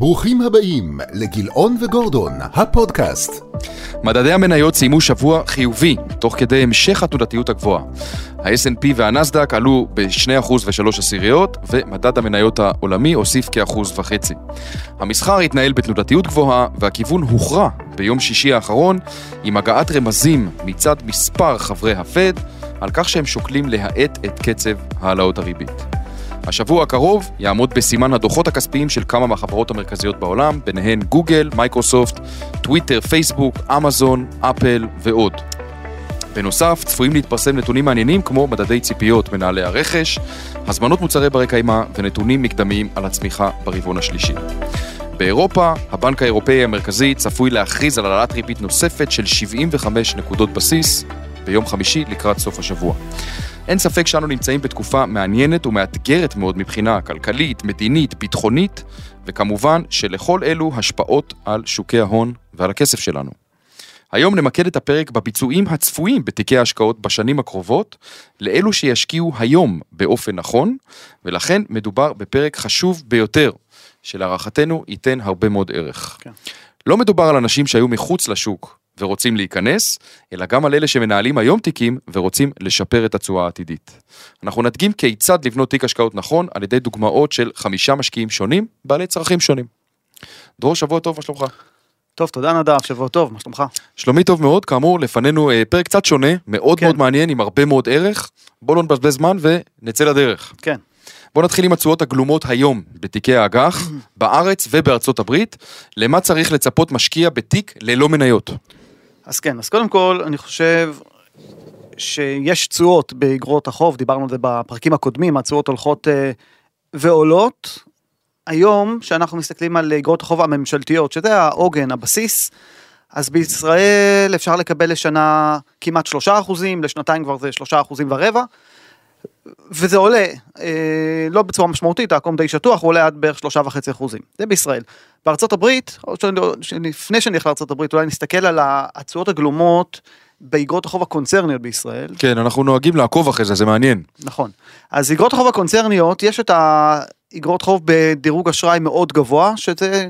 ברוכים הבאים לגילאון וגורדון, הפודקאסט. מדדי המניות סיימו שבוע חיובי, תוך כדי המשך התנודתיות הגבוהה. ה-S&P והנסדק עלו ב-2% ו-3 עשיריות, ומדד המניות העולמי הוסיף כאחוז וחצי. המסחר התנהל בתנודתיות גבוהה, והכיוון הוכרע ביום שישי האחרון, עם הגעת רמזים מצד מספר חברי הפד, על כך שהם שוקלים להאט את קצב העלאות הריבית. השבוע הקרוב יעמוד בסימן הדוחות הכספיים של כמה מהחברות המרכזיות בעולם, ביניהן גוגל, מייקרוסופט, טוויטר, פייסבוק, אמזון, אפל ועוד. בנוסף, צפויים להתפרסם נתונים מעניינים כמו מדדי ציפיות מנהלי הרכש, הזמנות מוצרי ברי קיימא ונתונים מקדמיים על הצמיחה ברבעון השלישי. באירופה, הבנק האירופאי המרכזי צפוי להכריז על העלאת ריבית נוספת של 75 נקודות בסיס ביום חמישי לקראת סוף השבוע. אין ספק שאנו נמצאים בתקופה מעניינת ומאתגרת מאוד מבחינה כלכלית, מדינית, ביטחונית, וכמובן שלכל אלו השפעות על שוקי ההון ועל הכסף שלנו. היום נמקד את הפרק בביצועים הצפויים בתיקי ההשקעות בשנים הקרובות, לאלו שישקיעו היום באופן נכון, ולכן מדובר בפרק חשוב ביותר, שלהערכתנו ייתן הרבה מאוד ערך. כן. לא מדובר על אנשים שהיו מחוץ לשוק ורוצים להיכנס, אלא גם על אלה שמנהלים היום תיקים ורוצים לשפר את התשואה העתידית. אנחנו נדגים כיצד לבנות תיק השקעות נכון על ידי דוגמאות של חמישה משקיעים שונים, בעלי צרכים שונים. דרור, שבוע טוב, מה שלומך? טוב, תודה נדב, שבוע טוב, מה שלומך? שלומי טוב מאוד, כאמור, לפנינו אה, פרק קצת שונה, מאוד כן. מאוד מעניין, עם הרבה מאוד ערך. בואו לא נבזבז זמן ונצא לדרך. כן. בואו נתחיל עם התשואות הגלומות היום בתיקי האג"ח, בארץ ובארצות הברית. למה צריך לצפות משקיע בתיק ללא מניות? אז כן, אז קודם כל, אני חושב שיש תשואות באגרות החוב, דיברנו על זה בפרקים הקודמים, התשואות הולכות אה, ועולות. היום, כשאנחנו מסתכלים על אגרות החוב הממשלתיות, שזה העוגן, הבסיס, אז בישראל אפשר לקבל לשנה כמעט שלושה אחוזים, לשנתיים כבר זה שלושה אחוזים ורבע. וזה עולה, אה, לא בצורה משמעותית, העקום די שטוח, הוא עולה עד בערך שלושה וחצי אחוזים. זה בישראל. בארצות הברית, לפני שאני אלך לארצות הברית, אולי נסתכל על התשואות הגלומות באגרות החוב הקונצרניות בישראל. כן, אנחנו נוהגים לעקוב אחרי זה, זה מעניין. נכון. אז אגרות החוב הקונצרניות, יש את האגרות חוב בדירוג אשראי מאוד גבוה, שזה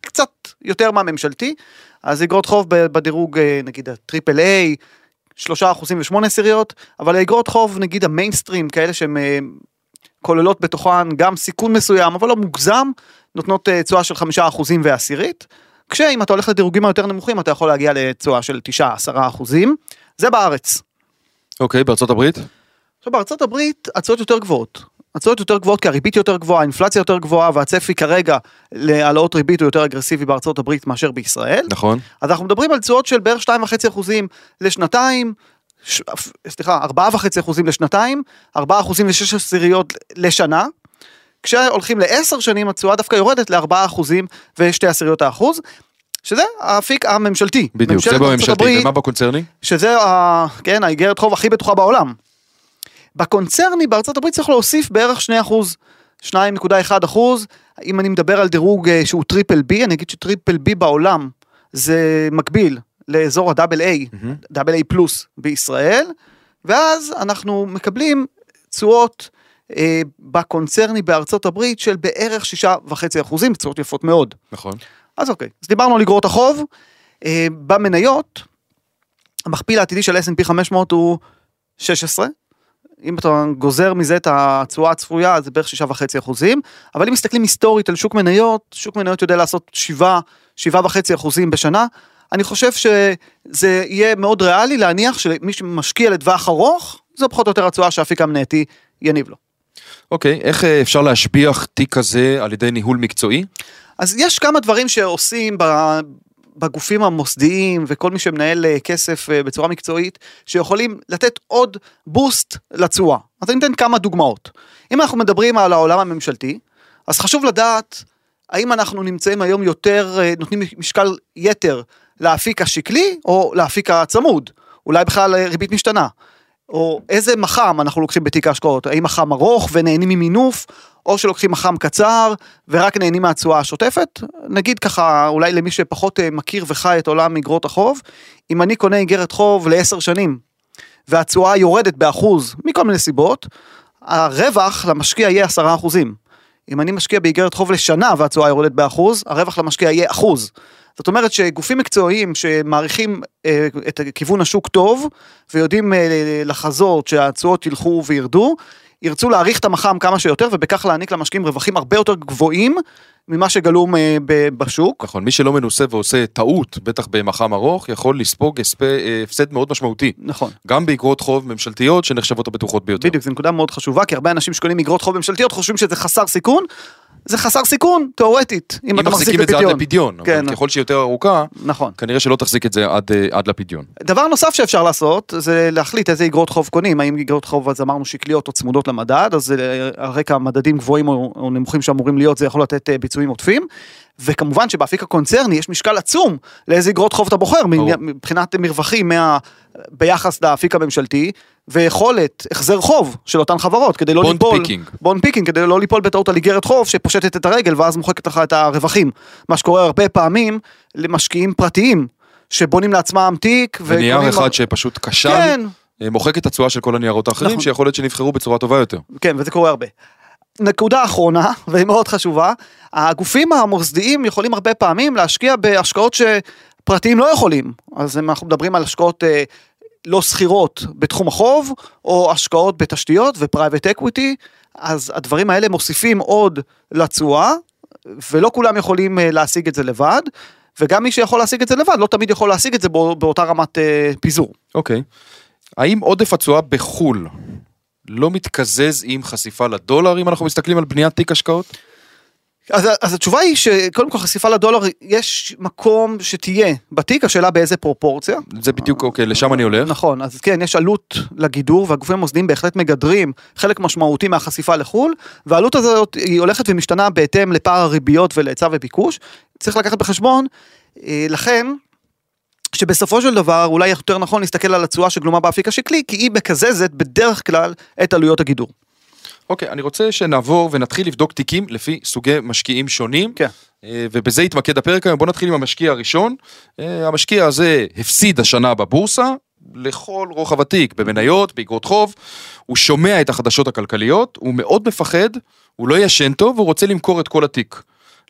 קצת יותר מהממשלתי. אז אגרות חוב בדירוג, אה, נגיד, הטריפל איי, שלושה אחוזים ושמונה עשיריות, אבל האגרות חוב, נגיד המיינסטרים, כאלה שהן אה, כוללות בתוכן גם סיכון מסוים, אבל לא מוגזם, נותנות אה, תשואה של חמישה אחוזים ועשירית, כשאם אתה הולך לדירוגים היותר נמוכים, אתה יכול להגיע לתשואה של תשעה, עשרה אחוזים, זה בארץ. אוקיי, okay, בארצות הברית? עכשיו בארצות הברית התשואות יותר גבוהות. התשואות יותר גבוהות כי הריבית יותר גבוהה, האינפלציה יותר גבוהה והצפי כרגע להעלאות ריבית הוא יותר אגרסיבי בארצות הברית מאשר בישראל. נכון. אז אנחנו מדברים על תשואות של בערך 2.5 אחוזים לשנתיים, ש... סליחה, 4.5 אחוזים לשנתיים, 4 אחוזים ל-6 עשיריות לשנה. כשהולכים לעשר שנים התשואה דווקא יורדת ל-4 אחוזים ו-2 עשיריות האחוז. שזה האפיק הממשלתי. בדיוק, זה בממשלתי, ומה בקונצרני? שזה, כן, האיגרת חוב הכי בטוחה בעולם. בקונצרני בארצות הברית צריך להוסיף בערך 2 אחוז, 2.1 אחוז, אם אני מדבר על דירוג אה, שהוא triple B, אני אגיד ש triple B בעולם זה מקביל לאזור הדאבל איי, דאבל איי פלוס בישראל, ואז אנחנו מקבלים תשואות אה, בקונצרני בארצות הברית של בערך 6.5 אחוזים, תשואות יפות מאוד. נכון. אז אוקיי, אז דיברנו על אגרות החוב, אה, במניות, המכפיל העתידי של S&P 500 הוא 16, אם אתה גוזר מזה את התשואה הצפויה זה בערך שישה וחצי אחוזים אבל אם מסתכלים היסטורית על שוק מניות שוק מניות יודע לעשות שבעה שבעה וחצי אחוזים בשנה אני חושב שזה יהיה מאוד ריאלי להניח שמי שמשקיע לטווח ארוך זה פחות או יותר התשואה שאפיק המנייתי יניב לו. אוקיי okay, איך אה, אפשר להשביח תיק כזה על ידי ניהול מקצועי? אז יש כמה דברים שעושים בגופים המוסדיים וכל מי שמנהל אה, כסף אה, בצורה מקצועית, שיכולים לתת עוד בוסט לתשואה. אז אני אתן כמה דוגמאות. אם אנחנו מדברים על העולם הממשלתי, אז חשוב לדעת האם אנחנו נמצאים היום יותר, נותנים משקל יתר לאפיק השקלי או לאפיק הצמוד, אולי בכלל ריבית משתנה. או איזה מח"מ אנחנו לוקחים בתיק ההשקעות, האם מח"מ ארוך ונהנים ממינוף, או שלוקחים מח"מ קצר ורק נהנים מהתשואה השוטפת. נגיד ככה, אולי למי שפחות אה, מכיר וחי את עולם אגרות החוב, אם אני קונה איגרת חוב לעשר שנים, והתשואה יורדת באחוז, מכל מיני סיבות, הרווח למשקיע יהיה עשרה אחוזים. אם אני משקיע באיגרת חוב לשנה והתשואה יורדת באחוז, הרווח למשקיע יהיה אחוז. זאת אומרת שגופים מקצועיים שמעריכים אה, את כיוון השוק טוב ויודעים אה, לחזות שהתשואות ילכו וירדו, ירצו להעריך את המח"מ כמה שיותר ובכך להעניק למשקיעים רווחים הרבה יותר גבוהים ממה שגלום אה, ב- בשוק. נכון, מי שלא מנוסה ועושה טעות, בטח במח"מ ארוך, יכול לספוג הספ- אה, הפסד מאוד משמעותי. נכון. גם באגרות חוב ממשלתיות שנחשבות הבטוחות ביותר. בדיוק, זו נקודה מאוד חשובה, כי הרבה אנשים שקונים אגרות חוב ממשלתיות חושבים שזה חסר סיכון, זה חסר סיכון, תאורטית, אם, אם אתה מחזיק מחזיקים את זה עד בפדיון. לפדיון, כן. אבל ככל שהיא יותר ארוכה, נכון. כנראה שלא תחזיק את זה עד, אה, עד לפדיון. דבר נוסף שאפשר לעשות זה להחליט איזה אגרות חוב קונים, האם אגרות חוב אז אמרנו שקליות או צמודות למדד, אז אה, על רקע מדדים גבוהים או, או נמוכים שאמורים להיות זה יכול לתת אה, ביצועים עודפים. וכמובן שבאפיק הקונצרני יש משקל עצום לאיזה אגרות חוב אתה בוחר. מבחינת מרווחים מה, ביחס לאפיק הממשלתי, ויכולת החזר חוב של אותן חברות, כדי לא bond ליפול, picking. bond picking, כדי לא ליפול בטעות על איגרת חוב שפושטת את הרגל ואז מוחקת לך את הרווחים. מה שקורה הרבה פעמים למשקיעים פרטיים, שבונים לעצמם תיק, ונייר וקונים- אחד שפשוט כשל, כן, אה, מוחק את התשואה של כל הניירות האחרים, נכון. שיכול להיות שנבחרו בצורה טובה יותר. כן, וזה קורה הרבה. נקודה אחרונה, והיא מאוד חשובה, הגופים המוסדיים יכולים הרבה פעמים להשקיע בהשקעות שפרטיים לא יכולים. אז אם אנחנו מדברים על השקעות אה, לא סחירות בתחום החוב, או השקעות בתשתיות ו private equity, אז הדברים האלה מוסיפים עוד לתשואה, ולא כולם יכולים אה, להשיג את זה לבד, וגם מי שיכול להשיג את זה לבד, לא תמיד יכול להשיג את זה בא- באותה רמת אה, פיזור. אוקיי. האם עודף התשואה בחו"ל לא מתקזז עם חשיפה לדולר, אם אנחנו מסתכלים על בניית תיק השקעות? אז, אז התשובה היא שקודם כל חשיפה לדולר יש מקום שתהיה בתיק, השאלה באיזה פרופורציה. זה בדיוק, אוקיי, לשם אני הולך. נכון, אז כן, יש עלות לגידור והגופים המוסדיים בהחלט מגדרים חלק משמעותי מהחשיפה לחו"ל, והעלות הזאת היא הולכת ומשתנה בהתאם לפער הריביות ולהיצע וביקוש. צריך לקחת בחשבון, אה, לכן, שבסופו של דבר אולי יותר נכון להסתכל על התשואה שגלומה באפיק השקלי, כי היא מקזזת בדרך כלל את עלויות הגידור. אוקיי, אני רוצה שנעבור ונתחיל לבדוק תיקים לפי סוגי משקיעים שונים. כן. אה, ובזה יתמקד הפרק היום. בוא נתחיל עם המשקיע הראשון. אה, המשקיע הזה הפסיד השנה בבורסה, לכל רוחב התיק, במניות, באגרות חוב. הוא שומע את החדשות הכלכליות, הוא מאוד מפחד, הוא לא ישן טוב, והוא רוצה למכור את כל התיק.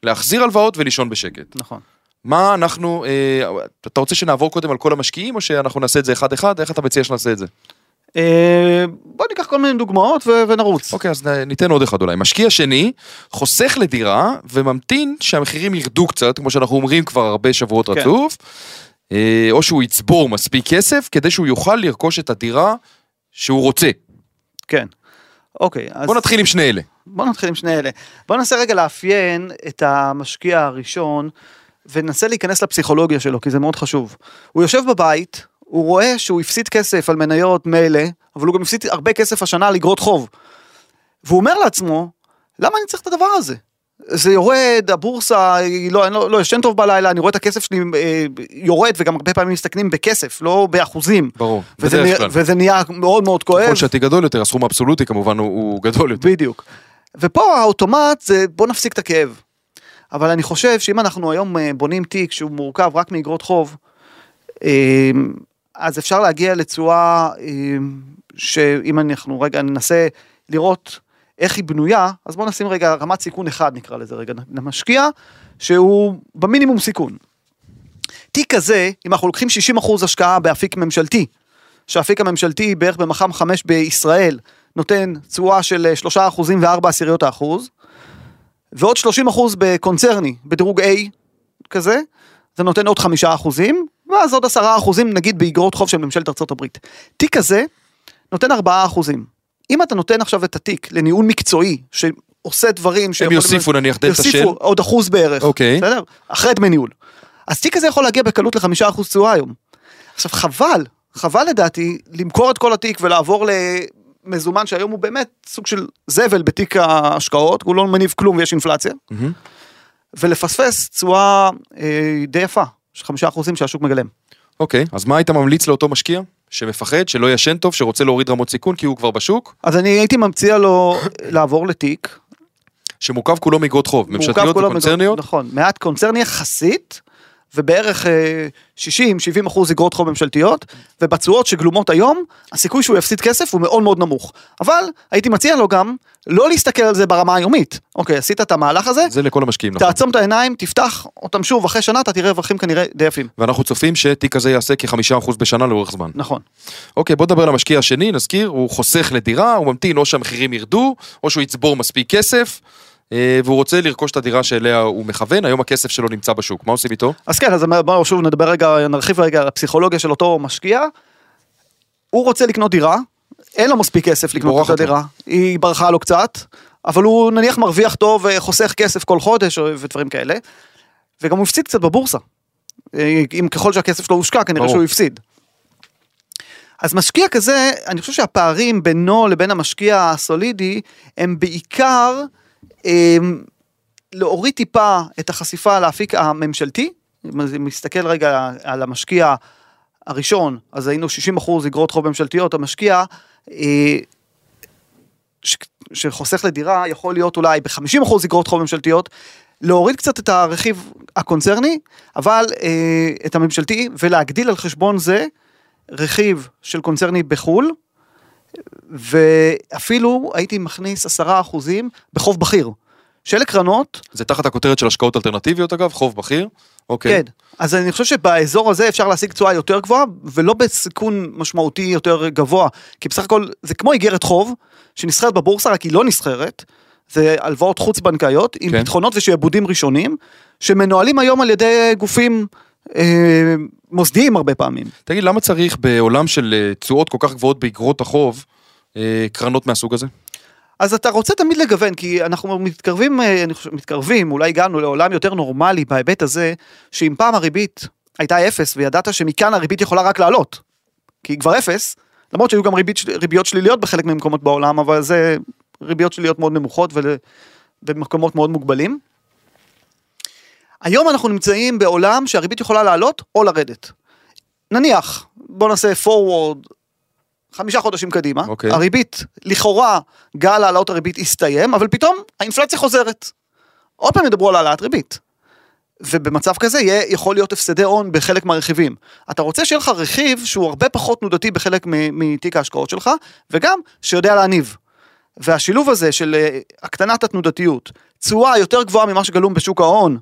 להחזיר הלוואות ולישון בשקט. נכון. מה אנחנו, אה, אתה רוצה שנעבור קודם על כל המשקיעים, או שאנחנו נעשה את זה אחד-אחד? איך אתה מציע שנעשה את זה? אה, בוא ניקח כל מיני דוגמאות ונרוץ. אוקיי, אז ניתן עוד אחד אולי. משקיע שני, חוסך לדירה וממתין שהמחירים ירדו קצת, כמו שאנחנו אומרים כבר הרבה שבועות כן. רצוף, אה, או שהוא יצבור מספיק כסף כדי שהוא יוכל לרכוש את הדירה שהוא רוצה. כן. אוקיי, אז... בוא נתחיל עם שני אלה. בוא נתחיל עם שני אלה. בוא ננסה רגע לאפיין את המשקיע הראשון וננסה להיכנס לפסיכולוגיה שלו, כי זה מאוד חשוב. הוא יושב בבית, הוא רואה שהוא הפסיד כסף על מניות מילא, אבל הוא גם הפסיד הרבה כסף השנה על אגרות חוב. והוא אומר לעצמו, למה אני צריך את הדבר הזה? זה יורד, הבורסה, לא, אני לא, לא ישן טוב בלילה, אני רואה את הכסף שלי אה, יורד, וגם הרבה פעמים מסתכנים בכסף, לא באחוזים. ברור, וזה, כלל. וזה נהיה מאוד מאוד כואב. ככל שהתיק גדול יותר, הסכום האבסולוטי כמובן הוא, הוא גדול יותר. בדיוק. ופה האוטומט זה בוא נפסיק את הכאב. אבל אני חושב שאם אנחנו היום אה, בונים תיק שהוא מורכב רק מאגרות חוב, אה, אז אפשר להגיע לתשואה אה, שאם אנחנו רגע ננסה לראות איך היא בנויה, אז בוא נשים רגע רמת סיכון אחד נקרא לזה רגע, משקיע שהוא במינימום סיכון. תיק כזה, אם אנחנו לוקחים 60% השקעה באפיק ממשלתי, שהאפיק הממשלתי בערך במח"מ 5 בישראל נותן תשואה של 3% ו-4 עשיריות האחוז, ועוד 30% בקונצרני, בדירוג A כזה, זה נותן עוד 5 אחוזים, ואז עוד 10 אחוזים נגיד באגרות חוב של ממשלת ארה"ב. תיק כזה נותן 4 אחוזים. אם אתה נותן עכשיו את התיק לניהול מקצועי, שעושה דברים הם יוסיפו נניח דלתא של... יוסיפו עוד אחוז בערך, אוקיי. בסדר? אחרי דמי ניהול. אז תיק כזה יכול להגיע בקלות לחמישה אחוז תשואה היום. עכשיו חבל, חבל לדעתי למכור את כל התיק ולעבור למזומן שהיום הוא באמת סוג של זבל בתיק ההשקעות, הוא לא מניב כלום ויש אינפלציה, מהמם. ולפספס תשואה אה, די יפה, של חמישה אחוזים שהשוק מגלם. אוקיי, אז מה היית ממליץ לאותו משקיע? שמפחד, שלא ישן טוב, שרוצה להוריד רמות סיכון כי הוא כבר בשוק, אז אני הייתי מציע לו לעבור לתיק. שמורכב כולו מאגרות חוב, ממשלתיות וקונצרניות. נכון, מעט קונצרני יחסית, ובערך אה, 60-70 אחוז אגרות חוב ממשלתיות, ובתשואות שגלומות היום, הסיכוי שהוא יפסיד כסף הוא מאוד מאוד נמוך. אבל הייתי מציע לו גם לא להסתכל על זה ברמה היומית. אוקיי, עשית את המהלך הזה, זה לכל המשקיעים, נכון. תעצום את העיניים, תפתח אותם שוב, אחרי שנה אתה תראה רווחים כנראה די יפים. ואנחנו צופים שתיק כזה יעשה כחמישה אחוז בשנה לאורך זמן. נכון. אוקיי, בוא נדבר על המשקיע השני, נזכיר, הוא חוסך לדירה, הוא ממתין או שהמחירים ירדו, או שהוא יצבור מספיק כסף. אה, והוא רוצה לרכוש את הדירה שאליה הוא מכוון, היום הכסף שלו נמצא בשוק, מה עושים איתו? אז כן, אז בואו שוב נדבר רגע, נרחיב רגע על הפסיכולוגיה של אותו משקיע. הוא רוצה לקנות דירה, אין לו מספיק כסף לקנות את הדירה, היא ברחה לו קצת, אבל הוא נניח מרוויח טוב וחוסך כסף כל חודש ודברים כאלה, וגם הוא הפסיד קצת בבורסה. אה, אם ככל שהכסף שלו הושקע, כנראה שהוא הפסיד. אז משקיע כזה, אני חושב שהפערים בינו לבין המשקיע הסולידי הם בעיקר להוריד טיפה את החשיפה לאפיק הממשלתי, אם אני מסתכל רגע על המשקיע הראשון, אז היינו 60 אחוז אגרות חוב ממשלתיות, המשקיע אה, ש, שחוסך לדירה יכול להיות אולי ב-50 אחוז אגרות חוב ממשלתיות, להוריד קצת את הרכיב הקונצרני, אבל אה, את הממשלתי, ולהגדיל על חשבון זה רכיב של קונצרני בחו"ל, ואפילו הייתי מכניס עשרה אחוזים בחוב בכיר. שאלה קרנות. זה תחת הכותרת של השקעות אלטרנטיביות אגב, חוב בכיר. אוקיי. כן, אז אני חושב שבאזור הזה אפשר להשיג תשואה יותר גבוהה, ולא בסיכון משמעותי יותר גבוה, כי בסך הכל זה כמו איגרת חוב, שנסחרת בבורסה, רק היא לא נסחרת, זה הלוואות חוץ בנקאיות, עם כן. ביטחונות ושעבודים ראשונים, שמנוהלים היום על ידי גופים מוסדיים הרבה פעמים. תגיד, למה צריך בעולם של אה, תשואות כל כך גבוהות באגרות החוב, אה, קרנות מהסוג הזה? אז אתה רוצה תמיד לגוון, כי אנחנו מתקרבים, אה, אני חושב, מתקרבים, אולי הגענו לעולם יותר נורמלי בהיבט הזה, שאם פעם הריבית הייתה אפס, וידעת שמכאן הריבית יכולה רק לעלות, כי היא כבר אפס, למרות שהיו גם ריבית, ריביות שליליות בחלק מהמקומות בעולם, אבל זה ריביות שליליות מאוד נמוכות ובמקומות מאוד מוגבלים. היום אנחנו נמצאים בעולם שהריבית יכולה לעלות או לרדת. נניח, בוא נעשה forward חמישה חודשים קדימה, okay. אוקיי. הריבית, לכאורה גל העלאות הריבית הסתיים, אבל פתאום האינפלציה חוזרת. עוד פעם ידברו על העלאת ריבית. ובמצב כזה יהיה, יכול להיות הפסדי הון בחלק מהרכיבים. אתה רוצה שיהיה לך רכיב שהוא הרבה פחות תנודתי בחלק מתיק ההשקעות שלך, וגם שיודע להניב. והשילוב הזה של אה, הקטנת התנודתיות, תשואה יותר גבוהה ממה שגלום בשוק ההון,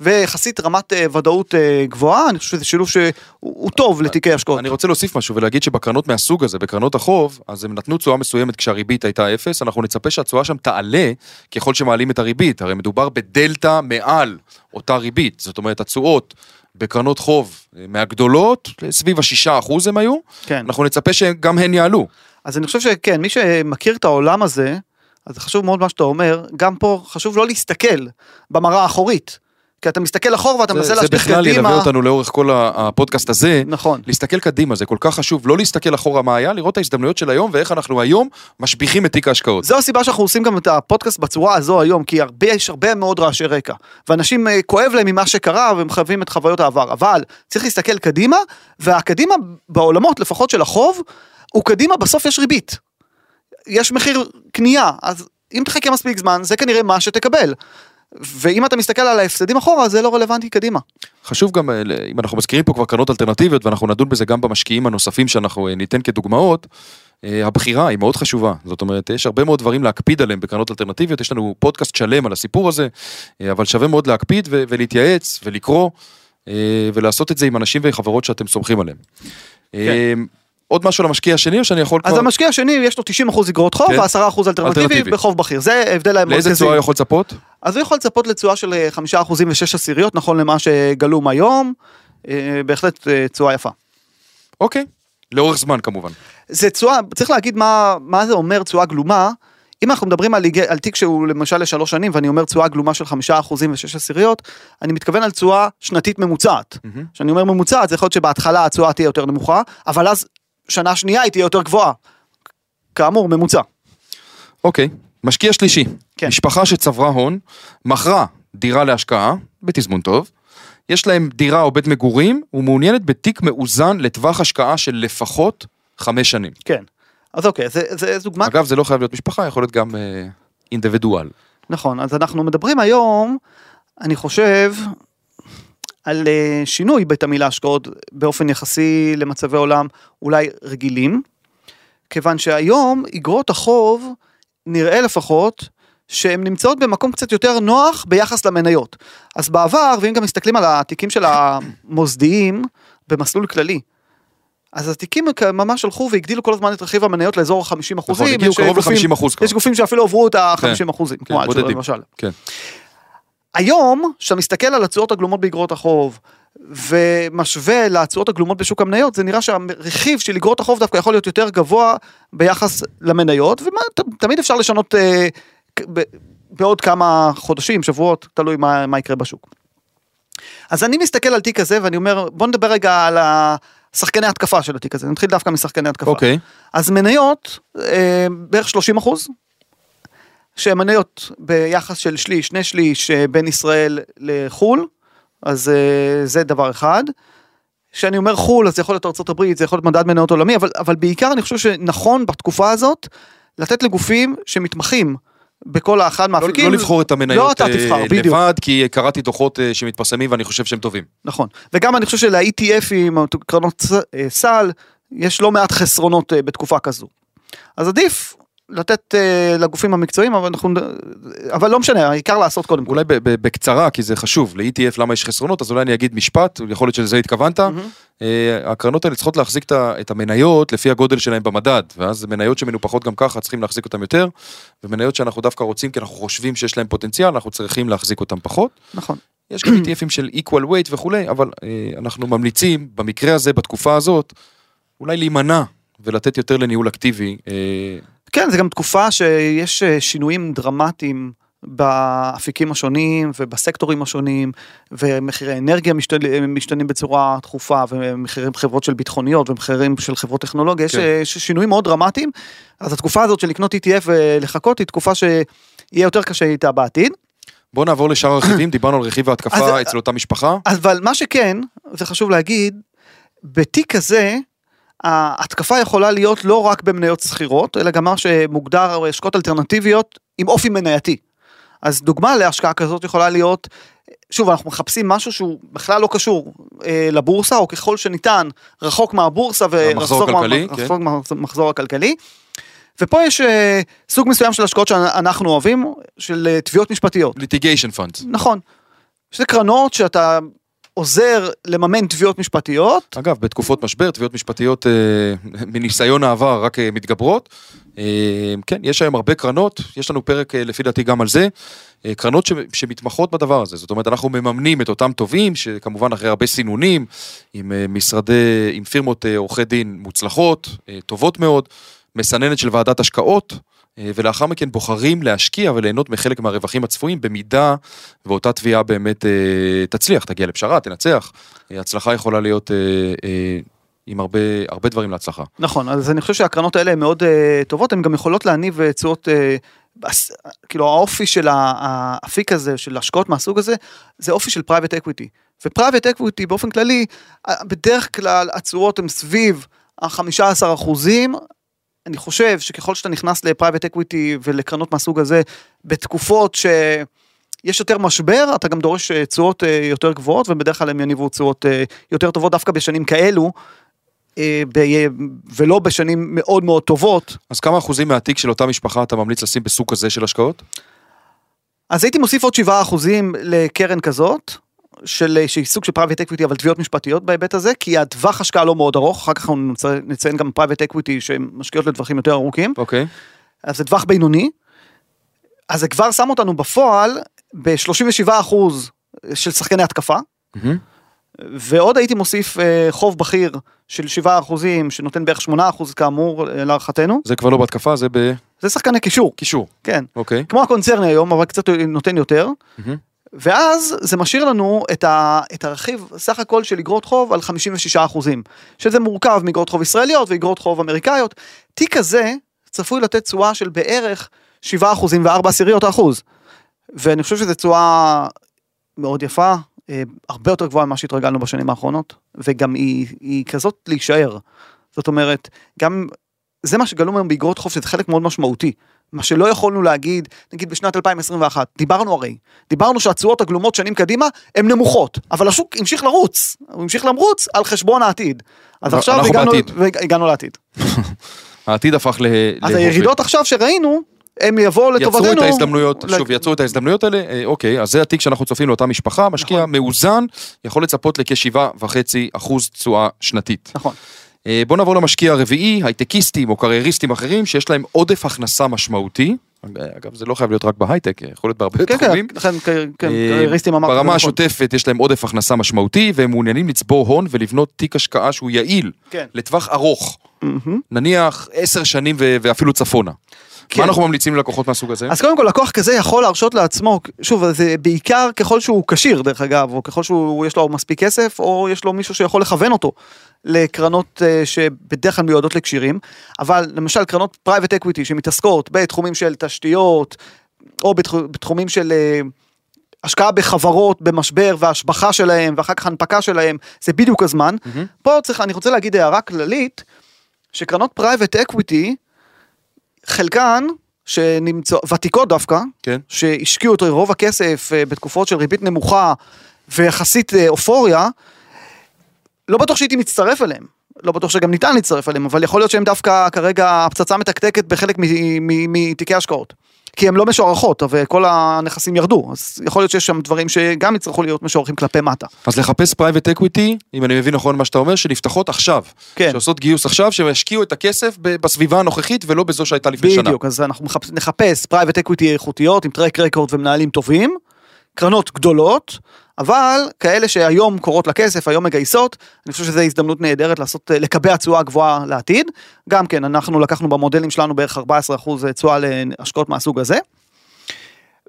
ויחסית רמת uh, ודאות uh, גבוהה, אני חושב שזה שילוב שהוא טוב לתיקי השקעות. אני רוצה להוסיף משהו ולהגיד שבקרנות מהסוג הזה, בקרנות החוב, אז הם נתנו תשואה מסוימת כשהריבית הייתה אפס, אנחנו נצפה שהתשואה שם תעלה ככל שמעלים את הריבית, הרי מדובר בדלתא מעל אותה ריבית, זאת אומרת התשואות בקרנות חוב אה, מהגדולות, סביב השישה אחוז הם היו, כן. אנחנו נצפה שגם הן יעלו. אז אני חושב שכן, מי שמכיר את העולם הזה, אז חשוב מאוד מה שאתה אומר, גם פה חשוב לא להסתכל במראה האחורית. כי אתה מסתכל אחורה ואתה מנסה להשליך קדימה. זה בכלל ילווה אותנו לאורך כל הפודקאסט הזה. נכון. להסתכל קדימה, זה כל כך חשוב, לא להסתכל אחורה מה היה, לראות את ההזדמנויות של היום ואיך אנחנו היום משביחים את תיק ההשקעות. זו הסיבה שאנחנו עושים גם את הפודקאסט בצורה הזו היום, כי הרבה, יש הרבה מאוד רעשי רקע. ואנשים אה, כואב להם ממה שקרה והם חייבים את חוויות העבר. אבל צריך להסתכל קדימה, והקדימה בעולמות לפחות של החוב, הוא קדימה בסוף יש ריבית. יש מחיר קנייה, אז אם תחכה מספיק זמן, זה כנראה מה שתקבל. ואם אתה מסתכל על ההפסדים אחורה, זה לא רלוונטי קדימה. חשוב גם, אה, אם אנחנו מזכירים פה כבר קרנות אלטרנטיביות, ואנחנו נדון בזה גם במשקיעים הנוספים שאנחנו אה, ניתן כדוגמאות, אה, הבחירה היא מאוד חשובה, זאת אומרת, יש הרבה מאוד דברים להקפיד עליהם בקרנות אלטרנטיביות, יש לנו פודקאסט שלם על הסיפור הזה, אבל שווה מאוד להקפיד ולהתייעץ ולקרוא, ולעשות את זה עם אנשים וחברות שאתם סומכים עליהם. כן. עוד משהו למשקיע השני או שאני יכול כבר... אז המשקיע השני יש לו 90 אחוז אגרות חוב כן. ו-10 אלטרנטיבי בחוב בכיר, זה ההבדל המרכזי. לאיזה תשואה יכול לצפות? אז הוא יכול לצפות לתשואה של 5 אחוזים ו-6 עשיריות, נכון למה שגלום היום, אה, בהחלט אה, תשואה יפה. אוקיי, לאורך זמן כמובן. זה תשואה, צריך להגיד מה, מה זה אומר תשואה גלומה. אם אנחנו מדברים על, על תיק שהוא למשל לשלוש שנים ואני אומר תשואה גלומה של חמישה אחוזים ושש עשיריות, אני מתכוון על תשואה שנתית ממוצעת. כשאני mm-hmm. אומר ממוצעת זה יכול להיות שבהתחלה התשואה תהיה יותר נמוכה, אבל אז שנה שנייה היא תהיה יותר גבוהה. כאמור, ממוצע. אוקיי, משקיע שלישי, כן. משפחה שצברה הון, מכרה דירה להשקעה, בתזמון טוב, יש להם דירה או בית מגורים, ומעוניינת בתיק מאוזן לטווח השקעה של לפחות חמש שנים. כן, אז אוקיי, זה, זה דוגמה... אגב, זה לא חייב להיות משפחה, יכול להיות גם אה, אינדיבידואל. נכון, אז אנחנו מדברים היום, אני חושב, על אה, שינוי בתמהיל ההשקעות באופן יחסי למצבי עולם אולי רגילים, כיוון שהיום איגרות החוב, נראה לפחות, שהן נמצאות במקום קצת יותר נוח ביחס למניות. אז בעבר, ואם גם מסתכלים על התיקים של המוסדיים במסלול כללי, אז התיקים ממש הלכו והגדילו כל הזמן את רכיב המניות לאזור ה-50 נכון, אחוזים. הגיעו יש קרוב גופים- ל-50 אחוז. יש גופים שאפילו עברו את ה-50 אחוזים, כן, כמו בודדים. למשל. כן. היום, כשאתה מסתכל על התשואות הגלומות באגרות החוב, ומשווה לתשואות הגלומות בשוק המניות, זה נראה שהרכיב של אגרות החוב דווקא יכול להיות יותר גבוה ביחס למניות, ותמיד אפשר לשנות אה, ב- בעוד כמה חודשים, שבועות, תלוי מה, מה יקרה בשוק. אז אני מסתכל על תיק הזה ואני אומר, בוא נדבר רגע על השחקני התקפה של התיק הזה, נתחיל דווקא משחקני התקפה. אוקיי. אז מניות, אה, בערך 30 אחוז, שמניות ביחס של שליש, שני שליש אה, בין ישראל לחו"ל, אז אה, זה דבר אחד. כשאני אומר חו"ל, אז זה יכול להיות ארה"ב, זה יכול להיות מדד מניות עולמי, אבל, אבל בעיקר אני חושב שנכון בתקופה הזאת, לתת לגופים שמתמחים בכל האחד לא, מהאפיקים. לא לבחור את המניות לא אתה אה, תבחר, בדיוק. לבד, כי קראתי דוחות אה, שמתפרסמים ואני חושב שהם טובים. נכון. וגם אני חושב של-ETFים, קרנות סל, יש לא מעט חסרונות בתקופה כזו. אז עדיף לתת אה, לגופים המקצועיים, אבל אנחנו... אבל לא משנה, העיקר לעשות קודם כל. אולי ב- בקצרה, כי זה חשוב, ל-ETF למה יש חסרונות, אז אולי אני אגיד משפט, יכול להיות שלזה התכוונת. מהמם. אה, הקרנות האלה צריכות להחזיק את המניות לפי הגודל שלהן במדד, ואז מניות שמנופחות גם ככה צריכים להחזיק אותן יותר, ומניות שאנחנו דווקא רוצים כי אנחנו חושבים שיש להן פוטנציאל, אנחנו צריכים להחזיק אותן פחות. נכון. יש גם ETFים של equal weight וכולי, אבל אה, אנחנו ממליצים במקרה הזה, בתקופה הזאת, אולי להימנע ולתת יותר לניהול אקטיבי. אה, כן, זה גם תקופה שיש אה, שינויים דרמטיים באפיקים השונים ובסקטורים השונים, ומחירי אנרגיה משתנים, משתנים בצורה תכופה, ומחירים חברות של ביטחוניות ומחירים של חברות טכנולוגיה, כן. אה, יש שינויים מאוד דרמטיים, אז התקופה הזאת של לקנות ETF ולחכות היא תקופה שיהיה יותר קשה איתה בעתיד. בואו נעבור לשאר הרכיבים, דיברנו על רכיב ההתקפה אז- אצל אותה משפחה. אבל מה שכן, זה חשוב להגיד, בתיק כזה, ההתקפה יכולה להיות לא רק במניות שכירות, אלא גם מה שמוגדר השקעות אלטרנטיביות עם אופי מנייתי. אז דוגמה להשקעה כזאת יכולה להיות, שוב, אנחנו מחפשים משהו שהוא בכלל לא קשור אה, לבורסה, או ככל שניתן, רחוק מהבורסה ורחוק הכלכלי, מה- כן. מהמחזור הכלכלי. ופה יש אה, סוג מסוים של השקעות שאנחנו אוהבים, של אה, תביעות משפטיות. litigation fund. נכון. שזה קרנות שאתה עוזר לממן תביעות משפטיות. אגב, בתקופות משבר, תביעות משפטיות אה, מניסיון העבר רק אה, מתגברות. אה, כן, יש היום הרבה קרנות, יש לנו פרק לפי דעתי גם על זה, קרנות ש, שמתמחות בדבר הזה, זאת אומרת אנחנו מממנים את אותם תובעים, שכמובן אחרי הרבה סינונים, עם משרדי, עם פירמות עורכי דין מוצלחות, טובות מאוד, מסננת של ועדת השקעות. אה, ולאחר מכן בוחרים להשקיע וליהנות מחלק מהרווחים הצפויים במידה ואותה תביעה באמת אה, תצליח, תגיע לפשרה, תנצח. אה, הצלחה יכולה להיות עם הרבה, הרבה דברים להצלחה. נכון, אז אני חושב שהקרנות האלה הן מאוד טובות, הן גם יכולות להניב תשואות, כאילו האופי של האפיק הזה, של השקעות מהסוג הזה, זה אופי של private equity. ו private equity באופן כללי, בדרך כלל התשואות הן סביב ה-15 אחוזים. אני חושב שככל שאתה נכנס ל private equity ולקרנות מהסוג הזה, בתקופות ש... יש יותר משבר, אתה גם דורש אה, תשואות אה, יותר גבוהות, ובדרך כלל הם יניבו תשואות אה, יותר טובות דווקא בשנים כאלו, ב- ולא בשנים מאוד מאוד טובות. אז כמה אחוזים מהתיק של אותה משפחה אתה ממליץ לשים בסוג כזה של השקעות? אז הייתי מוסיף עוד 7 אחוזים לקרן כזאת, של, אה, שהיא סוג של private equity, אבל תביעות משפטיות בהיבט הזה, כי הטווח השקעה לא מאוד ארוך, אחר כך אנחנו נצ- נציין גם private equity שמשקיעות לטווחים יותר ארוכים, אוקיי. אז זה טווח בינוני. אז זה כבר שם אותנו בפועל ב-37 אחוז של שחקני התקפה, מהמם. ועוד הייתי מוסיף אה, חוב בכיר של 7 אחוזים, שנותן בערך 8 אחוז כאמור אה, להערכתנו, זה כבר לא בהתקפה, זה זה שחקני קישור, בקישור. כן. אוקיי. כמו הקונצרני היום, אבל קצת נותן יותר. מהמם. ואז זה משאיר לנו את, ה, את הרכיב סך הכל של אגרות חוב על 56 אחוזים, שזה מורכב מאגרות חוב ישראליות ואגרות חוב אמריקאיות. תיק כזה צפוי לתת תשואה של בערך 7 אחוזים ו-4 עשיריות האחוז. ואני חושב שזו תשואה מאוד יפה, אה, הרבה יותר גבוהה ממה שהתרגלנו בשנים האחרונות, וגם היא, היא כזאת להישאר. זאת אומרת, גם זה מה שגלום היום באגרות חוב, שזה חלק מאוד משמעותי מה שלא יכולנו להגיד, נגיד בשנת 2021, דיברנו הרי, דיברנו שהתשואות הגלומות שנים קדימה הן נמוכות, אבל השוק המשיך לרוץ, הוא המשיך לרוץ על חשבון העתיד. אז עכשיו הגענו, בעתיד. הגענו לעתיד. העתיד הפך ל... אז. הירידות עכשיו שראינו, הם יבואו לטובתנו. יצרו את ההזדמנויות, ל- שוב, יצרו את ההזדמנויות האלה, אה, אוקיי, אז זה התיק שאנחנו צופים לאותה משפחה, משקיע נכון. מאוזן, יכול לצפות לכשבעה וחצי אחוז תשואה שנתית. נכון. אה, בוא נעבור למשקיע הרביעי, הייטקיסטים או קרייריסטים אחרים, שיש להם עודף הכנסה משמעותי. אגב, זה לא חייב להיות רק בהייטק, יכול להיות בהרבה כן, תחומים. כן, לכן כן, כן, אה, קרייריסטים אמרתי. ברמה נכון. השוטפת יש להם עודף הכנסה משמעותי, והם מעוניינים לצבור הון ולבנות תיק השקעה שהוא יעיל, כן. לטווח ארוך, מהמם. נניח עשר שנים ואפילו צפונה. כן. מה אנחנו ממליצים ללקוחות מהסוג הזה? אז קודם כל לקוח כזה יכול להרשות לעצמו, שוב זה בעיקר ככל שהוא כשיר דרך אגב, או ככל שיש לו מספיק כסף, או יש לו מישהו שיכול לכוון אותו לקרנות אה, שבדרך כלל מיועדות לכשירים, אבל למשל קרנות private equity שמתעסקות בתחומים של תשתיות, או בתח- בתחומים של אה, השקעה בחברות במשבר והשבחה שלהם ואחר כך הנפקה שלהם, זה בדיוק הזמן. מהמם. פה צריך, אני רוצה להגיד הערה כללית, שקרנות private equity, חלקן, שנמצא, ותיקות דווקא, כן. שהשקיעו את רוב הכסף אה, בתקופות של ריבית נמוכה ויחסית אה, אופוריה, לא בטוח שהייתי מצטרף אליהם. לא בטוח שגם ניתן להצטרף אליהם, אבל יכול להיות שהם דווקא כרגע הפצצה מתקתקת בחלק מתיקי השקעות. כי הן לא משוערכות, וכל הנכסים ירדו, אז יכול להיות שיש שם דברים שגם יצטרכו להיות משוערכים כלפי מטה. אז לחפש private equity, אם אני מבין נכון מה שאתה אומר, שנפתחות עכשיו. כן. שעושות גיוס עכשיו, שישקיעו את הכסף בסביבה הנוכחית ולא בזו שהייתה לפני שנה. בדיוק, אז אנחנו נחפש private equity איכותיות עם track record ומנהלים טובים, קרנות גדולות, אבל כאלה שהיום קורות לכסף, היום מגייסות, אני חושב שזו הזדמנות נהדרת לעשות, אה, לקבע תשואה גבוהה לעתיד. גם כן, אנחנו לקחנו במודלים שלנו בערך 14% תשואה להשקעות מהסוג הזה.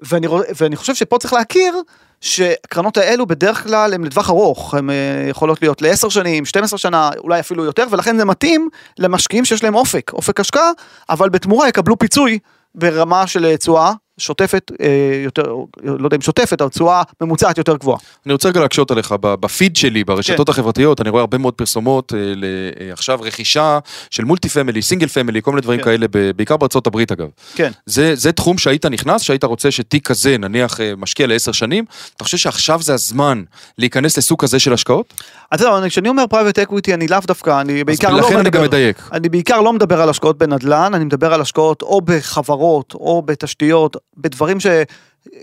ואני, ואני חושב שפה צריך להכיר שהקרנות האלו בדרך כלל הן לטווח ארוך, הן אה, יכולות להיות לעשר שנים, 12 שנה, אולי אפילו יותר, ולכן זה מתאים למשקיעים שיש להם אופק, אופק השקעה, אבל בתמורה יקבלו פיצוי ברמה של אה, תשואה שוטפת אה, יותר, לא יודע אם שוטפת, אבל תשואה ממוצעת יותר גבוהה. אני רוצה רגע להקשות עליך, בפיד שלי, ברשתות החברתיות, אני רואה הרבה מאוד פרסומות אה, ל- אה, עכשיו רכישה של multi family, single family, כל מיני דברים כן. כאלה, בעיקר בארצות הברית אגב. כן. זה, זה תחום שהיית נכנס, שהיית רוצה שתיק כזה, נניח משקיע לעשר שנים, אתה חושב שעכשיו זה הזמן להיכנס לסוג כזה של השקעות? זהו, אני- כשאני אומר private equity, אני לאו דווקא, אני בעיקר לא לכן אני גם מדבר- מדייק. אני בעיקר לא מדבר על השקעות בנדל"ן, אני מדבר על השקעות או בחברות או בתשתיות, בדברים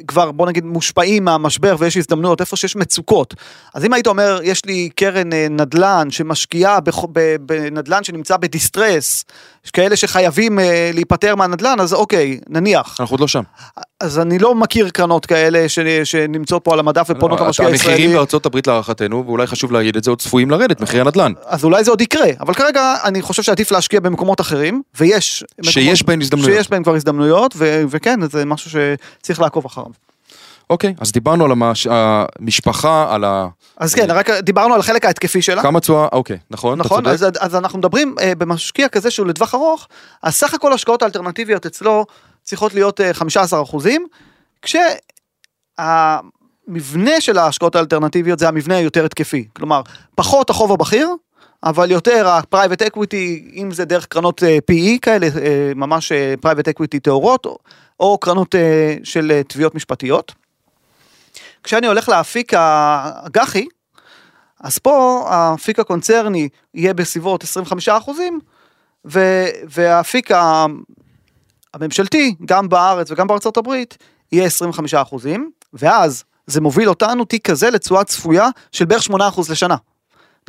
שכבר בוא נגיד מושפעים מהמשבר ויש הזדמנויות, איפה שיש מצוקות. אז אם היית אומר, יש לי קרן אה, נדל"ן שמשקיעה בנדל"ן שנמצא בדיסטרס, יש כאלה שחייבים אה, להיפטר מהנדל"ן, אז אוקיי, נניח. אנחנו עוד לא שם. אז אני לא מכיר קרנות כאלה ש- שנמצאות פה על המדף ופונות למשקיע המחירים הישראלי. בארצות הברית להערכתנו, ואולי חשוב להגיד את זה, עוד צפויים לרדת, מחירי הנדל"ן. אז אולי זה עוד יקרה, אבל כרגע אני חושב שעדיף להשקיע במקומות אחרים, ויש... שיש מקומות- בהן הזדמנויות. שיש בהם כבר הזדמנויות, ו- וכן, זה משהו שצריך לעקוב אחריו. אוקיי, אז דיברנו על המש... המשפחה, על ה... אז כן, רק דיברנו על החלק ההתקפי שלה. כמה תשואה, אוקיי, נכון, אתה נכון, צודק. אז, אז אנחנו מדברים אה, במשקיע כזה שהוא לטווח ארוך, אז סך הכל השקעות האלטרנטיביות אצלו צריכות להיות אה, 15 אחוזים, כשהמבנה של ההשקעות האלטרנטיביות זה המבנה היותר התקפי, כלומר, פחות החוב הבכיר, אבל יותר ה-private equity, אם זה דרך קרנות אה, PE כאלה, אה, ממש אה, private equity טהורות, או, קרנות אה, של אה, תביעות משפטיות. כשאני הולך לאפיק האג"חי, אז פה האפיק הקונצרני יהיה בסביבות 25 אחוזים, והאפיק הממשלתי, גם בארץ וגם בארצות הברית, יהיה 25 אחוזים, ואז זה מוביל אותנו תיק כזה לתשואה צפויה של בערך 8 אחוז לשנה.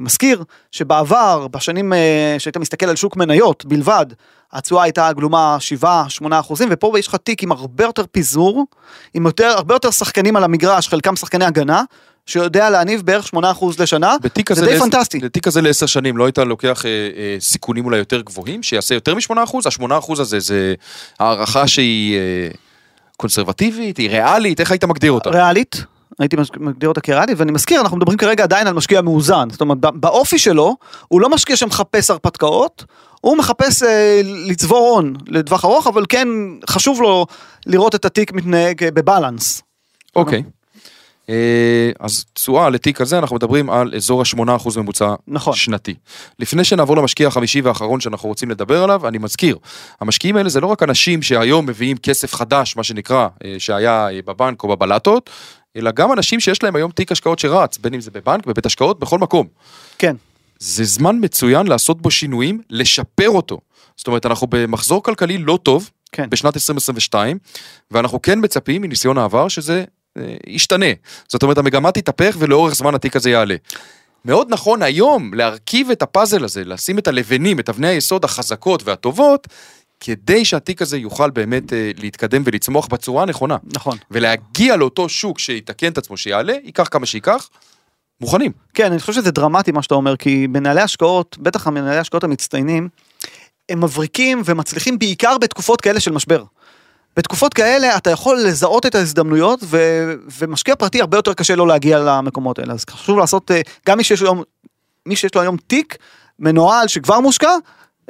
מזכיר שבעבר, בשנים אה, שהיית מסתכל על שוק מניות בלבד, התשואה הייתה גלומה 7-8 אחוזים, ופה יש לך תיק עם הרבה יותר פיזור, עם יותר, הרבה יותר שחקנים על המגרש, חלקם שחקני הגנה, שיודע להניב בערך 8 אחוז לשנה, זה די פנטסטי. בתיק כזה לעשר שנים לא היית לוקח אה, אה, סיכונים אולי יותר גבוהים, שיעשה יותר משמונה אחוז? השמונה אחוז הזה זה הערכה שהיא אה, קונסרבטיבית, היא ריאלית, איך היית מגדיר אותה? ריאלית, הייתי מגדיר אותה כריאלית, ואני מזכיר, אנחנו מדברים כרגע עדיין על משקיע מאוזן, זאת אומרת, בא- באופי שלו, הוא לא משקיע שמחפש הרפתקאות, הוא מחפש אה, לצבור הון לטווח ארוך, אבל כן חשוב לו לראות את התיק מתנהג אה, בבלנס. אוקיי. אה, אז תשואה לתיק הזה אנחנו מדברים על אזור ה-8% ממוצע נכון. שנתי. לפני שנעבור למשקיע החמישי והאחרון שאנחנו רוצים לדבר עליו, אני מזכיר, המשקיעים האלה זה לא רק אנשים שהיום מביאים כסף חדש, מה שנקרא, אה, שהיה אה, בבנק או בבלטות, אלא גם אנשים שיש להם היום תיק השקעות שרץ, בין אם זה בבנק, בבית השקעות, בכל מקום. כן. זה זמן מצוין לעשות בו שינויים, לשפר אותו. זאת אומרת, אנחנו במחזור כלכלי לא טוב, כן. בשנת 2022, ואנחנו כן מצפים מניסיון העבר שזה אה, ישתנה. זאת אומרת, המגמה תתהפך ולאורך זמן התיק הזה יעלה. מאוד נכון היום להרכיב את הפאזל הזה, לשים את הלבנים, את אבני היסוד החזקות והטובות, כדי שהתיק הזה יוכל באמת אה, להתקדם ולצמוח בצורה הנכונה. נכון. ולהגיע לאותו שוק שיתקן את עצמו, שיעלה, ייקח כמה שייקח, מוכנים. כן, אני חושב שזה דרמטי מה שאתה אומר, כי מנהלי השקעות, בטח המנהלי השקעות המצטיינים, הם מבריקים ומצליחים בעיקר בתקופות כאלה של משבר. בתקופות כאלה אתה יכול לזהות את ההזדמנויות ו... ומשקיע פרטי הרבה יותר קשה לו להגיע למקומות האלה אז חשוב לעשות אה, גם מי שיש לו היום מי שיש לו היום תיק מנוהל שכבר מושקע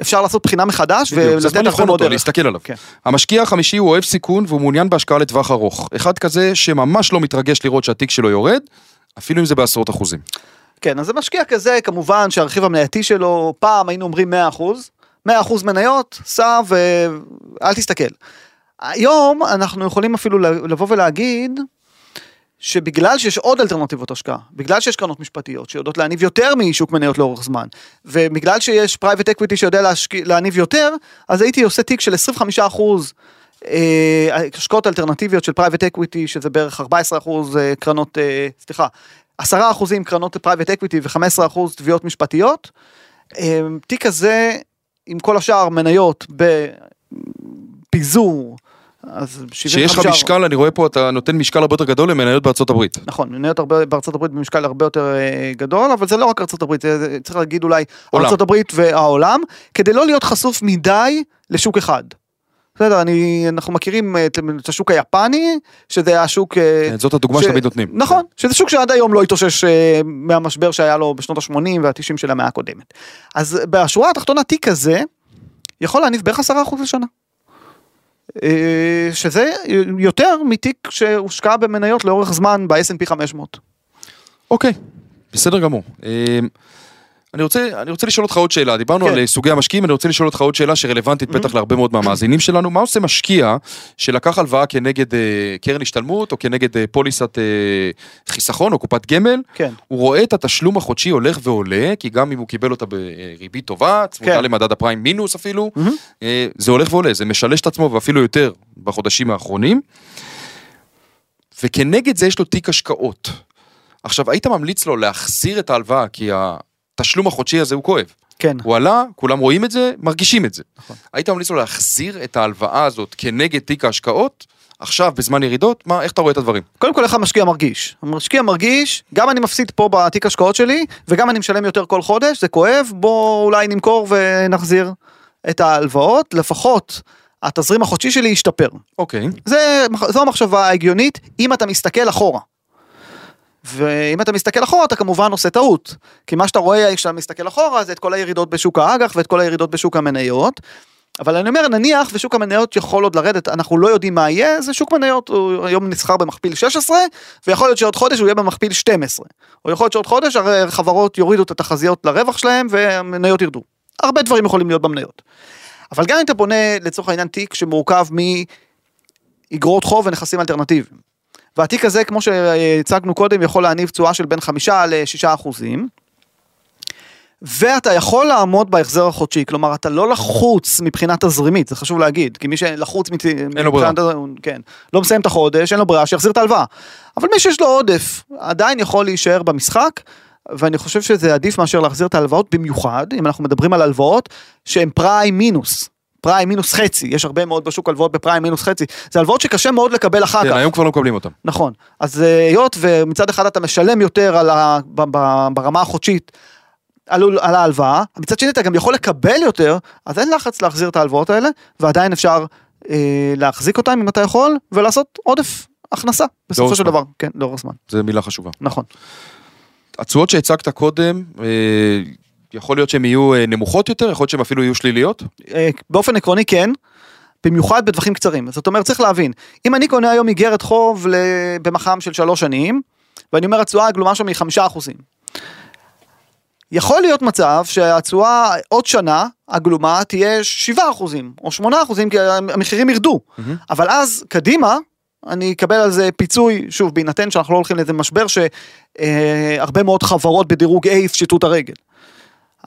אפשר לעשות בחינה מחדש ולתת הרבה מאוד דרך. להסתכל עליו. כן. המשקיע החמישי הוא אוהב סיכון והוא מעוניין בהשקעה לטווח ארוך. אחד כזה שממש לא מתרגש לראות שהתיק שלו יורד, אפילו אם זה בעשרות אחוזים. כן אז זה משקיע כזה כמובן שהרכיב המנייתי שלו פעם היינו אומרים 100% 100% מניות סע ואל תסתכל. היום אנחנו יכולים אפילו לבוא ולהגיד שבגלל שיש עוד אלטרנטיבות השקעה, בגלל שיש קרנות משפטיות שיודעות להניב יותר משוק מניות לאורך זמן, ובגלל שיש private equity שיודע להשק... להניב יותר, אז הייתי עושה תיק של 25 אחוז אה, השקעות אלטרנטיביות של private equity, שזה בערך 14 אחוז אה, קרנות, אה, סליחה, 10 אחוזים קרנות private equity ו-15 אחוז תביעות משפטיות. תיק הזה, עם כל השאר מניות בפיזור, אז 75... שיש לך משקל, אני רואה פה, אתה נותן משקל הרבה יותר גדול למניות בארצות הברית. נכון, מניות הרבה בארצות הברית במשקל הרבה יותר אה, גדול, אבל זה לא רק ארצות הברית, זה, צריך להגיד אולי עולם. ארצות הברית והעולם, כדי לא להיות חשוף מדי לשוק אחד. בסדר, אני, אנחנו מכירים את, את השוק היפני, שזה השוק... אה, כן, זאת הדוגמה ש- שתמיד נותנים. נכון, שזה שוק שעד היום לא התאושש אה, מהמשבר שהיה לו בשנות ה-80 וה-90 של המאה הקודמת. אז בשורה התחתונה, תיק כזה יכול להניב בערך 10% לשנה. אה, שזה יותר מתיק שהושקע במניות לאורך זמן ב-S&P 500. אוקיי, בסדר גמור. אני רוצה, אני רוצה לשאול אותך עוד שאלה, דיברנו כן. על אה, סוגי המשקיעים, אני רוצה לשאול אותך עוד שאלה שרלוונטית בטח להרבה מאוד מהמאזינים שלנו, מה עושה משקיע שלקח הלוואה כנגד אה, קרן השתלמות או כנגד אה, פוליסת אה, חיסכון או קופת גמל, כן. הוא רואה את התשלום החודשי הולך ועולה, כי גם אם הוא קיבל אותה בריבית טובה, צמודה כן. למדד הפריים מינוס אפילו. אה, זה הולך ועולה, זה משלש את עצמו ואפילו יותר בחודשים האחרונים. וכנגד זה יש לו תיק השקעות. עכשיו, היית ממליץ לו להחזיר את ההלוואה, כי התשלום החודשי הזה הוא כואב. כן. הוא עלה, כולם רואים את זה, מרגישים את זה. נכון. היית ממליץ לו להחזיר את ההלוואה הזאת כנגד תיק ההשקעות, עכשיו, בזמן ירידות, מה, איך אתה רואה את הדברים? קודם כל איך המשקיע מרגיש. המשקיע מרגיש, גם אני מפסיד פה בתיק השקעות שלי, וגם אני משלם יותר כל חודש, זה כואב, בוא אולי נמכור ונחזיר את ההלוואות, לפחות התזרים החודשי שלי ישתפר. אוקיי. זה, זו המחשבה ההגיונית, אם אתה מסתכל אחורה. ואם אתה מסתכל אחורה אתה כמובן עושה טעות. כי מה שאתה רואה כשאתה מסתכל אחורה זה את כל הירידות בשוק האג"ח ואת כל הירידות בשוק המניות. אבל אני אומר נניח ושוק המניות יכול עוד לרדת אנחנו לא יודעים מה יהיה זה שוק מניות הוא היום נסחר במכפיל 16 ויכול להיות שעוד חודש הוא יהיה במכפיל 12 או יכול להיות שעוד חודש הרי חברות יורידו את התחזיות לרווח שלהם והמניות ירדו. הרבה דברים יכולים להיות במניות. אבל גם אם אתה בונה לצורך העניין תיק שמורכב מאגרות חוב ונכסים אלטרנטיביים. והתיק הזה כמו שהצגנו קודם יכול להניב תשואה של בין חמישה לשישה אחוזים. ואתה יכול לעמוד בהחזר החודשי, כלומר אתה לא לחוץ מבחינה תזרימית, זה חשוב להגיד, כי מי שלחוץ מת... לו ברירה. מבחינת- כן, לא מסיים את החודש, אין לו ברירה, שיחזיר את ההלוואה. אבל מי שיש לו עודף, עדיין יכול להישאר במשחק, ואני חושב שזה עדיף מאשר להחזיר את ההלוואות, במיוחד אם אנחנו מדברים על הלוואות שהן פריים מינוס. פריים מינוס חצי, יש הרבה מאוד בשוק הלוואות בפריים מינוס חצי, זה הלוואות שקשה מאוד לקבל אחר כן, כך. היום כבר לא מקבלים אותם. נכון, אז אה, היות ומצד אחד אתה משלם יותר על ה, ברמה החודשית על, על ההלוואה, מצד שני אתה גם יכול לקבל יותר, אז אין לחץ להחזיר את ההלוואות האלה, ועדיין אפשר אה, להחזיק אותן אם אתה יכול, ולעשות עודף הכנסה בסופו של. דבר, כן, לאורך זמן, זו מילה חשובה. נכון. התשואות שהצגת קודם, אה, יכול להיות שהן יהיו אה, נמוכות יותר, יכול להיות שהן אפילו יהיו שליליות. אה, באופן עקרוני כן, במיוחד בטווחים קצרים. זאת אומרת, צריך להבין, אם אני קונה היום איגרת חוב במח"מ של שלוש שנים, ואני אומר התשואה הגלומה שם היא חמישה אחוזים. יכול להיות מצב שהתשואה עוד שנה הגלומה תהיה 7 אחוזים או 8 אחוזים כי המחירים ירדו אבל אז קדימה אני אקבל על זה פיצוי שוב בהינתן שאנחנו לא הולכים לאיזה משבר שהרבה מאוד חברות בדירוג A יפשטו את הרגל.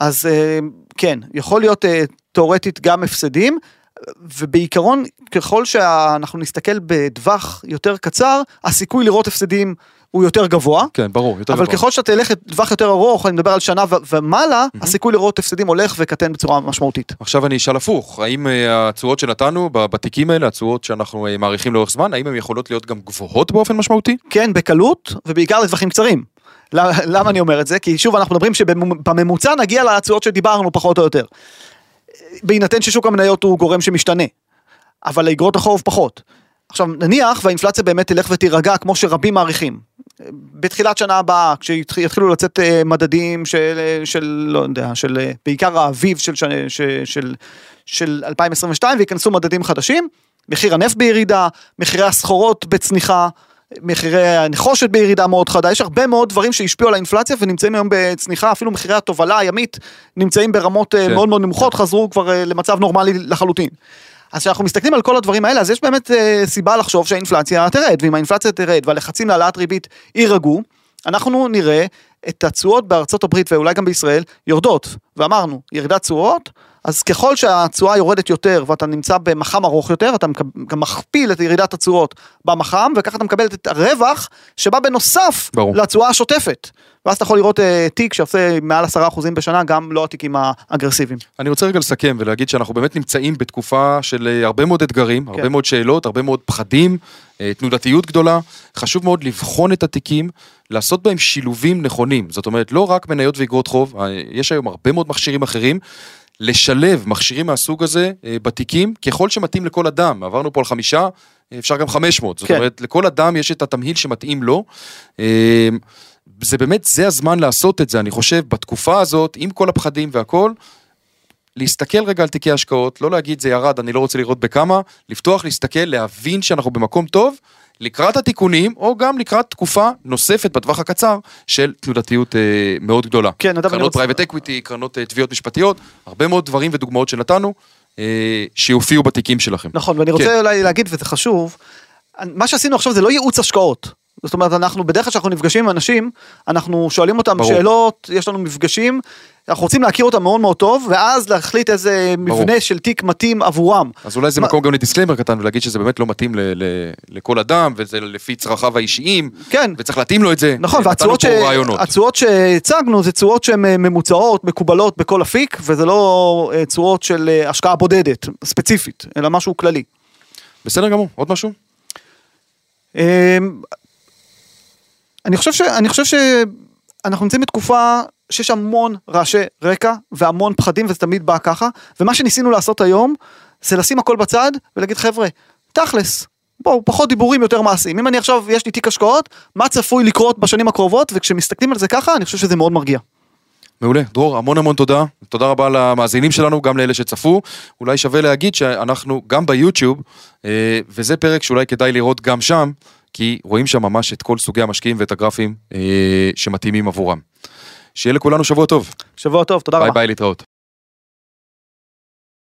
אז אה, כן יכול להיות אה, תאורטית גם הפסדים ובעיקרון ככל שאנחנו נסתכל בטווח יותר קצר הסיכוי לראות הפסדים הוא יותר גבוה. כן, ברור, יותר אבל גבוה. ככל שאתה תלך לטווח יותר ארוך, אני מדבר על שנה ו- ומעלה, הסיכוי לראות הפסדים הולך וקטן בצורה משמעותית. עכשיו אני אשאל הפוך, האם אה, התשואות שנתנו בתיקים האלה, התשואות שאנחנו מעריכים לאורך זמן, האם הן יכולות להיות גם גבוהות באופן משמעותי? כן, בקלות, ובעיקר לטווחים קצרים. למה אני אומר את זה? כי שוב, אנחנו מדברים שבממוצע נגיע לתשואות שדיברנו פחות או יותר. בהינתן ששוק המניות הוא גורם שמשתנה, אבל לאגרות החוב פחות. עכשיו נניח והאינפלציה באמת תלך ותירגע כמו שרבים מעריכים. בתחילת שנה הבאה כשיתחילו לצאת אה, מדדים של, של לא יודע של אה, בעיקר האביב של, של, של, של 2022 וייכנסו מדדים חדשים מחיר הנפט בירידה מחירי הסחורות בצניחה מחירי הנחושת בירידה מאוד חדה יש הרבה מאוד דברים שהשפיעו על האינפלציה ונמצאים היום בצניחה אפילו מחירי התובלה הימית נמצאים ברמות כן. כן. מאוד מאוד נמוכות חזרו כבר אה, למצב נורמלי לחלוטין. אז כשאנחנו מסתכלים על כל הדברים האלה, אז יש באמת אה, סיבה לחשוב שהאינפלציה תרד, ואם האינפלציה תרד והלחצים להעלאת ריבית יירגעו, אנחנו נראה את התשואות בארצות הברית ואולי גם בישראל יורדות. ואמרנו, ירידת תשואות, אז ככל שהתשואה יורדת יותר ואתה נמצא במח"מ ארוך יותר, אתה גם מכפיל את ירידת התשואות במח"מ, וככה אתה מקבל את הרווח שבא בנוסף. לתשואה השוטפת. ואז אתה יכול לראות אה, תיק שעושה מעל 10% בשנה, גם לא התיקים האגרסיביים. אני רוצה רגע לסכם ולהגיד שאנחנו באמת נמצאים בתקופה של אה, הרבה מאוד אתגרים, כן. הרבה מאוד שאלות, הרבה מאוד פחדים, אה, תנודתיות גדולה. חשוב מאוד לבחון את התיקים, לעשות בהם שילובים נכונים. זאת אומרת, לא רק מניות ואגרות חוב, יש היום הרבה מאוד מכשירים אחרים. לשלב מכשירים מהסוג הזה אה, בתיקים ככל שמתאים לכל אדם. עברנו פה על חמישה, אה, אפשר גם 500. זאת כן. אומרת, לכל אדם יש את התמהיל שמתאים לו. אה, זה באמת, זה הזמן לעשות את זה, אני חושב, בתקופה הזאת, עם כל הפחדים והכל, להסתכל רגע על תיקי השקעות, לא להגיד זה ירד, אני לא רוצה לראות בכמה, לפתוח, להסתכל, להבין שאנחנו במקום טוב, לקראת התיקונים, או גם לקראת תקופה נוספת בטווח הקצר של תנודתיות אה, מאוד גדולה. כן, נדב, אני קרנות רוצה- private equity, קרנות אה, תביעות משפטיות, הרבה מאוד דברים ודוגמאות שנתנו, אה, שיופיעו בתיקים שלכם. נכון, ואני רוצה כן. אולי להגיד, וזה חשוב, מה שעשינו עכשיו זה לא ייעוץ השקעות. זאת אומרת, אנחנו בדרך כלל כשאנחנו נפגשים עם אנשים, אנחנו שואלים אותם ברור. שאלות, יש לנו מפגשים, אנחנו רוצים להכיר אותם מאוד מאוד טוב, ואז להחליט איזה ברור. מבנה של תיק מתאים עבורם. אז אולי זה מה- מקום גם ל disclaimer קטן ולהגיד שזה באמת לא מתאים ל- ל- לכל אדם, וזה לפי צרכיו האישיים, כן. וצריך להתאים לו את זה. נכון, והתשואות ש... שהצגנו זה תשואות שהן אה, ממוצעות, מקובלות בכל אפיק, וזה לא אה, תשואות של אה, השקעה בודדת, ספציפית, אלא משהו כללי. בסדר גמור, עוד משהו? אני חושב ש... אני חושב שאנחנו נמצאים בתקופה שיש המון רעשי רקע והמון פחדים וזה תמיד בא ככה ומה שניסינו לעשות היום זה לשים הכל בצד ולהגיד חבר'ה תכלס בואו פחות דיבורים יותר מעשיים אם אני עכשיו יש לי תיק השקעות מה צפוי לקרות בשנים הקרובות וכשמסתכלים על זה ככה אני חושב שזה מאוד מרגיע. מעולה. דרור, המון המון תודה. תודה רבה למאזינים שלנו, גם לאלה שצפו. אולי שווה להגיד שאנחנו גם ביוטיוב, אה, וזה פרק שאולי כדאי לראות גם שם, כי רואים שם ממש את כל סוגי המשקיעים ואת הגרפים אה, שמתאימים עבורם. שיהיה לכולנו שבוע טוב. שבוע טוב תודה ביי רבה. ביי להתראות.